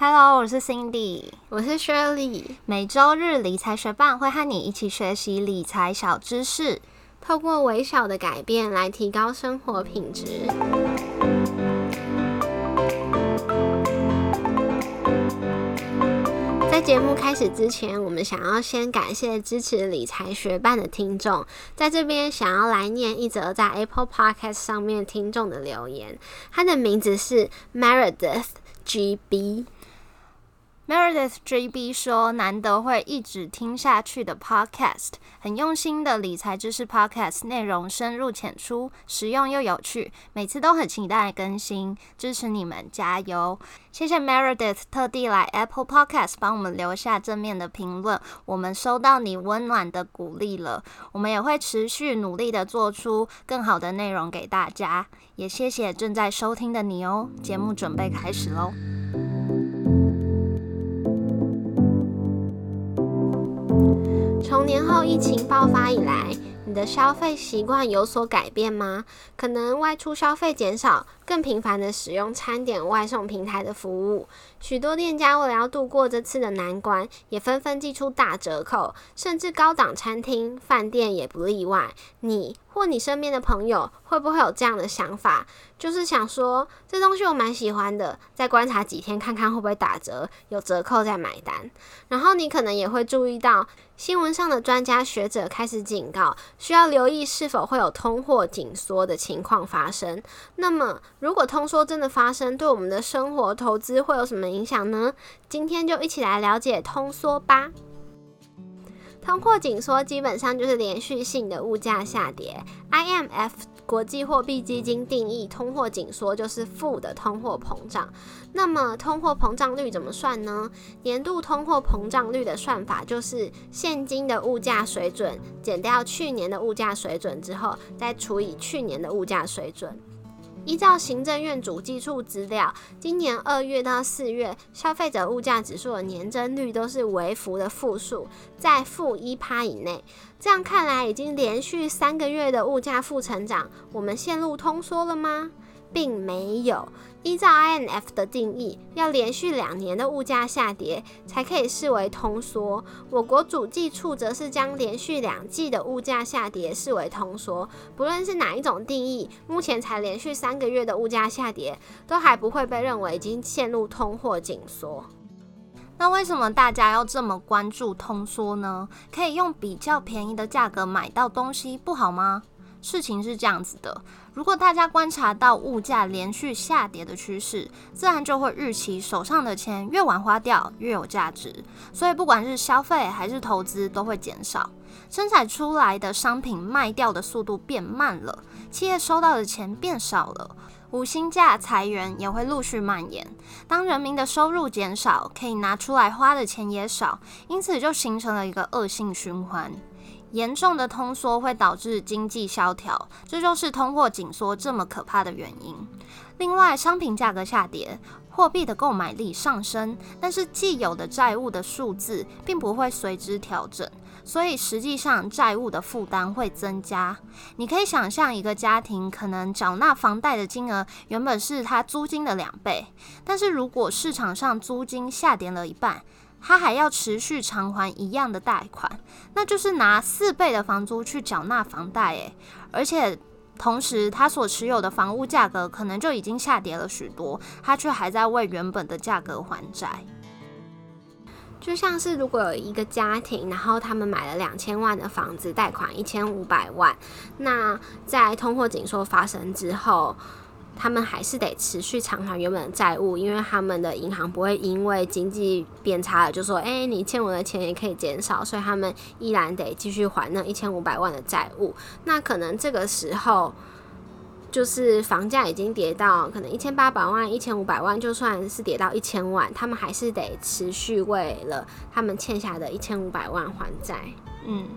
Hello，我是 Cindy，我是 Shirley。每周日理财学伴会和你一起学习理财小知识，透过微小的改变来提高生活品质。在节目开始之前，我们想要先感谢支持理财学伴的听众，在这边想要来念一则在 Apple Podcast 上面听众的留言，他的名字是 Meredith GB。Meredith JB 说：“难得会一直听下去的 Podcast，很用心的理财知识 Podcast，内容深入浅出，实用又有趣，每次都很期待更新，支持你们，加油！谢谢 Meredith 特地来 Apple Podcast 帮我们留下正面的评论，我们收到你温暖的鼓励了，我们也会持续努力的做出更好的内容给大家，也谢谢正在收听的你哦。节目准备开始喽。”疫情爆发以来，你的消费习惯有所改变吗？可能外出消费减少，更频繁的使用餐点外送平台的服务。许多店家为了要度过这次的难关，也纷纷寄出大折扣，甚至高档餐厅、饭店也不例外。你问你身边的朋友会不会有这样的想法？就是想说，这东西我蛮喜欢的，再观察几天看看会不会打折，有折扣再买单。然后你可能也会注意到，新闻上的专家学者开始警告，需要留意是否会有通货紧缩的情况发生。那么，如果通缩真的发生，对我们的生活投资会有什么影响呢？今天就一起来了解通缩吧。通货紧缩基本上就是连续性的物价下跌。IMF 国际货币基金定义通货紧缩就是负的通货膨胀。那么通货膨胀率怎么算呢？年度通货膨胀率的算法就是现今的物价水准减掉去年的物价水准之后，再除以去年的物价水准。依照行政院主计处资料，今年二月到四月，消费者物价指数的年增率都是微幅的负数，在负一趴以内。这样看来，已经连续三个月的物价负成长，我们陷入通缩了吗？并没有。依照 INF 的定义，要连续两年的物价下跌才可以视为通缩。我国主计处则是将连续两季的物价下跌视为通缩。不论是哪一种定义，目前才连续三个月的物价下跌，都还不会被认为已经陷入通货紧缩。那为什么大家要这么关注通缩呢？可以用比较便宜的价格买到东西，不好吗？事情是这样子的，如果大家观察到物价连续下跌的趋势，自然就会预期手上的钱越晚花掉越有价值，所以不管是消费还是投资都会减少，生产出来的商品卖掉的速度变慢了，企业收到的钱变少了，无薪假裁员也会陆续蔓延。当人民的收入减少，可以拿出来花的钱也少，因此就形成了一个恶性循环。严重的通缩会导致经济萧条，这就是通货紧缩这么可怕的原因。另外，商品价格下跌，货币的购买力上升，但是既有的债务的数字并不会随之调整，所以实际上债务的负担会增加。你可以想象，一个家庭可能缴纳房贷的金额原本是他租金的两倍，但是如果市场上租金下跌了一半。他还要持续偿还一样的贷款，那就是拿四倍的房租去缴纳房贷，诶，而且同时他所持有的房屋价格可能就已经下跌了许多，他却还在为原本的价格还债。就像是如果有一个家庭，然后他们买了两千万的房子，贷款一千五百万，那在通货紧缩发生之后。他们还是得持续偿还原本的债务，因为他们的银行不会因为经济变差了就说，哎，你欠我的钱也可以减少，所以他们依然得继续还那一千五百万的债务。那可能这个时候，就是房价已经跌到可能一千八百万、一千五百万，就算是跌到一千万，他们还是得持续为了他们欠下的一千五百万还债。嗯，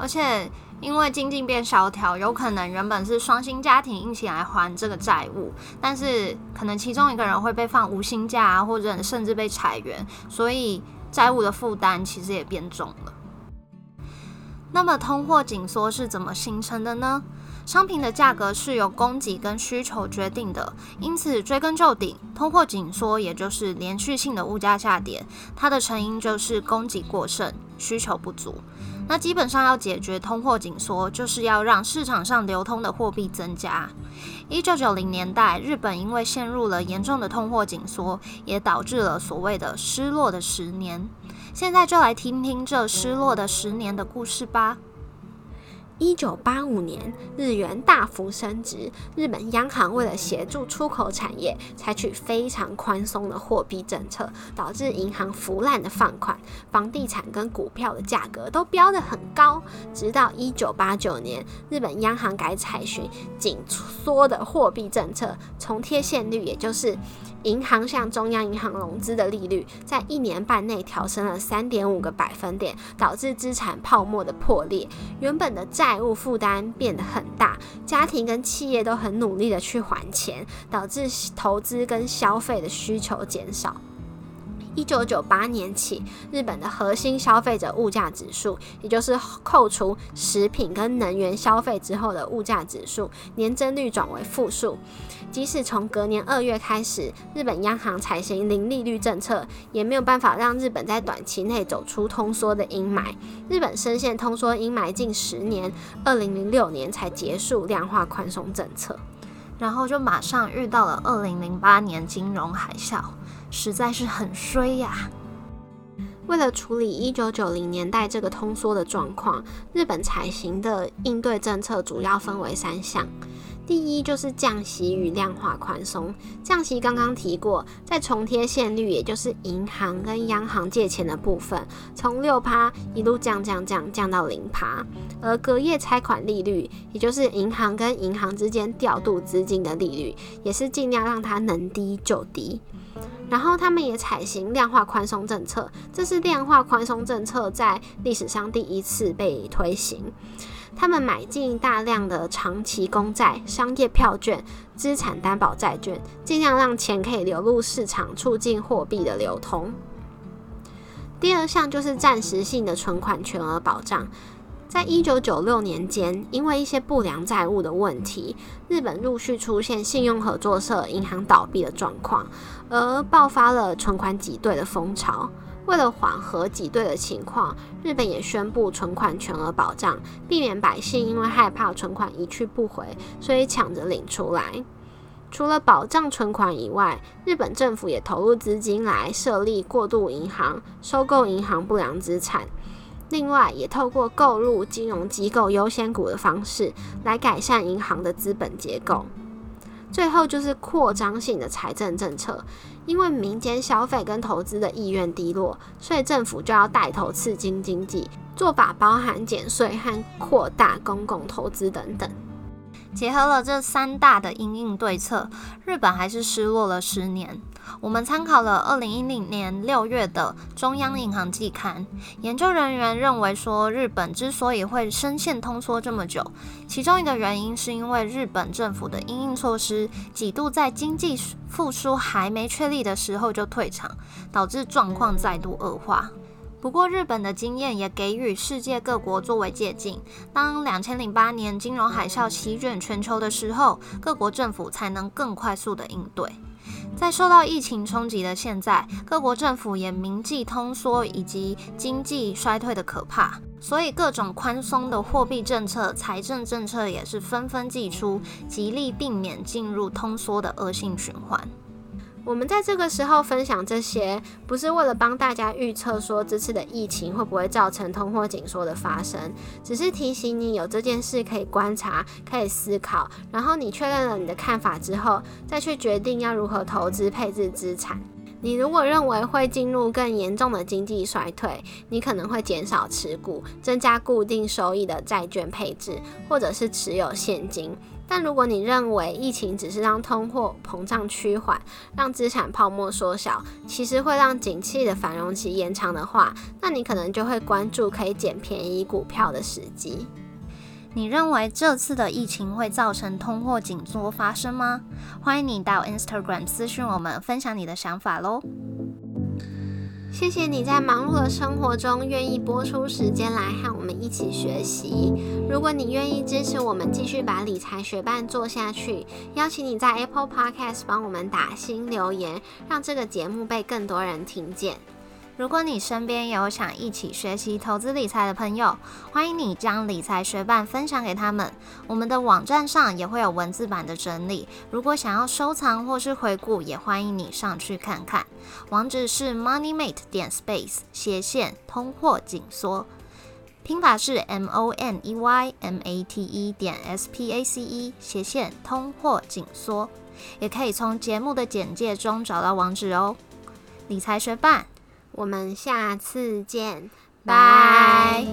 而且。因为经济变萧条，有可能原本是双薪家庭一起来还这个债务，但是可能其中一个人会被放无薪假啊，或者甚至被裁员，所以债务的负担其实也变重了。那么通货紧缩是怎么形成的呢？商品的价格是由供给跟需求决定的，因此追根究底，通货紧缩也就是连续性的物价下跌，它的成因就是供给过剩，需求不足。那基本上要解决通货紧缩，就是要让市场上流通的货币增加。一九九零年代，日本因为陷入了严重的通货紧缩，也导致了所谓的失落的十年。现在就来听听这失落的十年的故事吧。一九八五年，日元大幅升值。日本央行为了协助出口产业，采取非常宽松的货币政策，导致银行腐烂的放款，房地产跟股票的价格都飙得很高。直到一九八九年，日本央行改采取紧缩的货币政策，从贴现率，也就是银行向中央银行融资的利率，在一年半内调升了三点五个百分点，导致资产泡沫的破裂。原本的债债务负担变得很大，家庭跟企业都很努力的去还钱，导致投资跟消费的需求减少。一九九八年起，日本的核心消费者物价指数，也就是扣除食品跟能源消费之后的物价指数，年增率转为负数。即使从隔年二月开始，日本央行采行零利率政策，也没有办法让日本在短期内走出通缩的阴霾。日本深陷通缩阴霾近十年，二零零六年才结束量化宽松政策，然后就马上遇到了二零零八年金融海啸。实在是很衰呀！为了处理一九九零年代这个通缩的状况，日本采行的应对政策主要分为三项。第一就是降息与量化宽松。降息刚刚提过，在重贴现率，也就是银行跟央行借钱的部分，从六趴一路降降降降到零趴。而隔夜拆款利率，也就是银行跟银行之间调度资金的利率，也是尽量让它能低就低。然后他们也采行量化宽松政策，这是量化宽松政策在历史上第一次被推行。他们买进大量的长期公债、商业票券、资产担保债券，尽量让钱可以流入市场，促进货币的流通。第二项就是暂时性的存款全额保障。在一九九六年间，因为一些不良债务的问题，日本陆续出现信用合作社银行倒闭的状况，而爆发了存款挤兑的风潮。为了缓和挤兑的情况，日本也宣布存款全额保障，避免百姓因为害怕存款一去不回，所以抢着领出来。除了保障存款以外，日本政府也投入资金来设立过渡银行，收购银行不良资产。另外，也透过购入金融机构优先股的方式来改善银行的资本结构。最后就是扩张性的财政政策，因为民间消费跟投资的意愿低落，所以政府就要带头刺激经济。做法包含减税和扩大公共投资等等。结合了这三大的因应对策，日本还是失落了十年。我们参考了二零一零年六月的中央银行季刊，研究人员认为说，日本之所以会深陷通缩这么久，其中一个原因是因为日本政府的因应措施几度在经济复苏还没确立的时候就退场，导致状况再度恶化。不过，日本的经验也给予世界各国作为借鉴。当两千零八年金融海啸席卷全球的时候，各国政府才能更快速的应对。在受到疫情冲击的现在，各国政府也铭记通缩以及经济衰退的可怕，所以各种宽松的货币政策、财政政策也是纷纷祭出，极力避免进入通缩的恶性循环。我们在这个时候分享这些，不是为了帮大家预测说这次的疫情会不会造成通货紧缩的发生，只是提醒你有这件事可以观察、可以思考，然后你确认了你的看法之后，再去决定要如何投资配置资产。你如果认为会进入更严重的经济衰退，你可能会减少持股，增加固定收益的债券配置，或者是持有现金。但如果你认为疫情只是让通货膨胀趋缓，让资产泡沫缩小，其实会让景气的繁荣期延长的话，那你可能就会关注可以捡便宜股票的时机。你认为这次的疫情会造成通货紧缩发生吗？欢迎你到 Instagram 私讯我们，分享你的想法喽。谢谢你在忙碌的生活中愿意拨出时间来和我们一起学习。如果你愿意支持我们继续把理财学伴做下去，邀请你在 Apple Podcast 帮我们打新留言，让这个节目被更多人听见。如果你身边有想一起学习投资理财的朋友，欢迎你将理财学伴分享给他们。我们的网站上也会有文字版的整理，如果想要收藏或是回顾，也欢迎你上去看看。网址是 moneymate 点 space 斜线通货紧缩，拼法是 m o n e y m a t e 点 s p a c e 斜线通货紧缩，也可以从节目的简介中找到网址哦。理财学伴。我们下次见，拜。